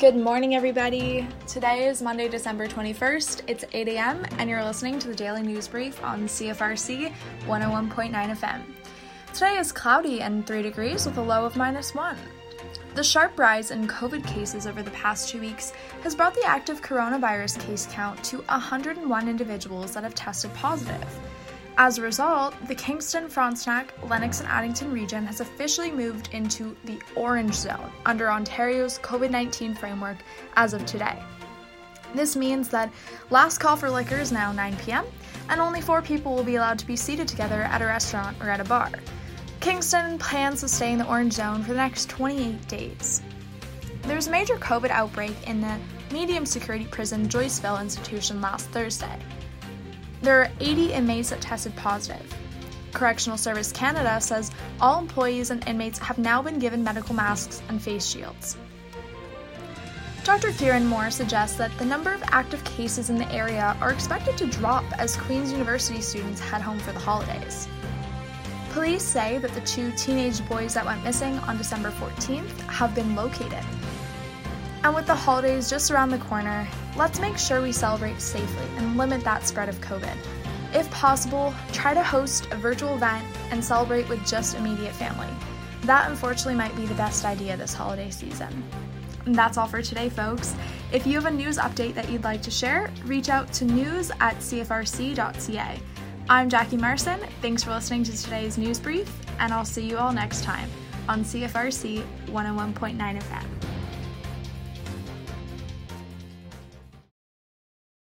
Good morning, everybody. Today is Monday, December 21st. It's 8 a.m., and you're listening to the Daily News Brief on CFRC 101.9 FM. Today is cloudy and 3 degrees with a low of minus 1. The sharp rise in COVID cases over the past two weeks has brought the active coronavirus case count to 101 individuals that have tested positive. As a result, the Kingston, Frontenac, Lennox, and Addington region has officially moved into the orange zone under Ontario's COVID 19 framework as of today. This means that last call for liquor is now 9 p.m., and only four people will be allowed to be seated together at a restaurant or at a bar. Kingston plans to stay in the orange zone for the next 28 days. There was a major COVID outbreak in the medium security prison Joyceville institution last Thursday. There are 80 inmates that tested positive. Correctional Service Canada says all employees and inmates have now been given medical masks and face shields. Dr. Kieran Moore suggests that the number of active cases in the area are expected to drop as Queen's University students head home for the holidays. Police say that the two teenage boys that went missing on December 14th have been located. And with the holidays just around the corner, let's make sure we celebrate safely and limit that spread of COVID. If possible, try to host a virtual event and celebrate with just immediate family. That unfortunately might be the best idea this holiday season. And that's all for today, folks. If you have a news update that you'd like to share, reach out to news at cfrc.ca. I'm Jackie Marson. Thanks for listening to today's news brief, and I'll see you all next time on CFRC 101.9 FM.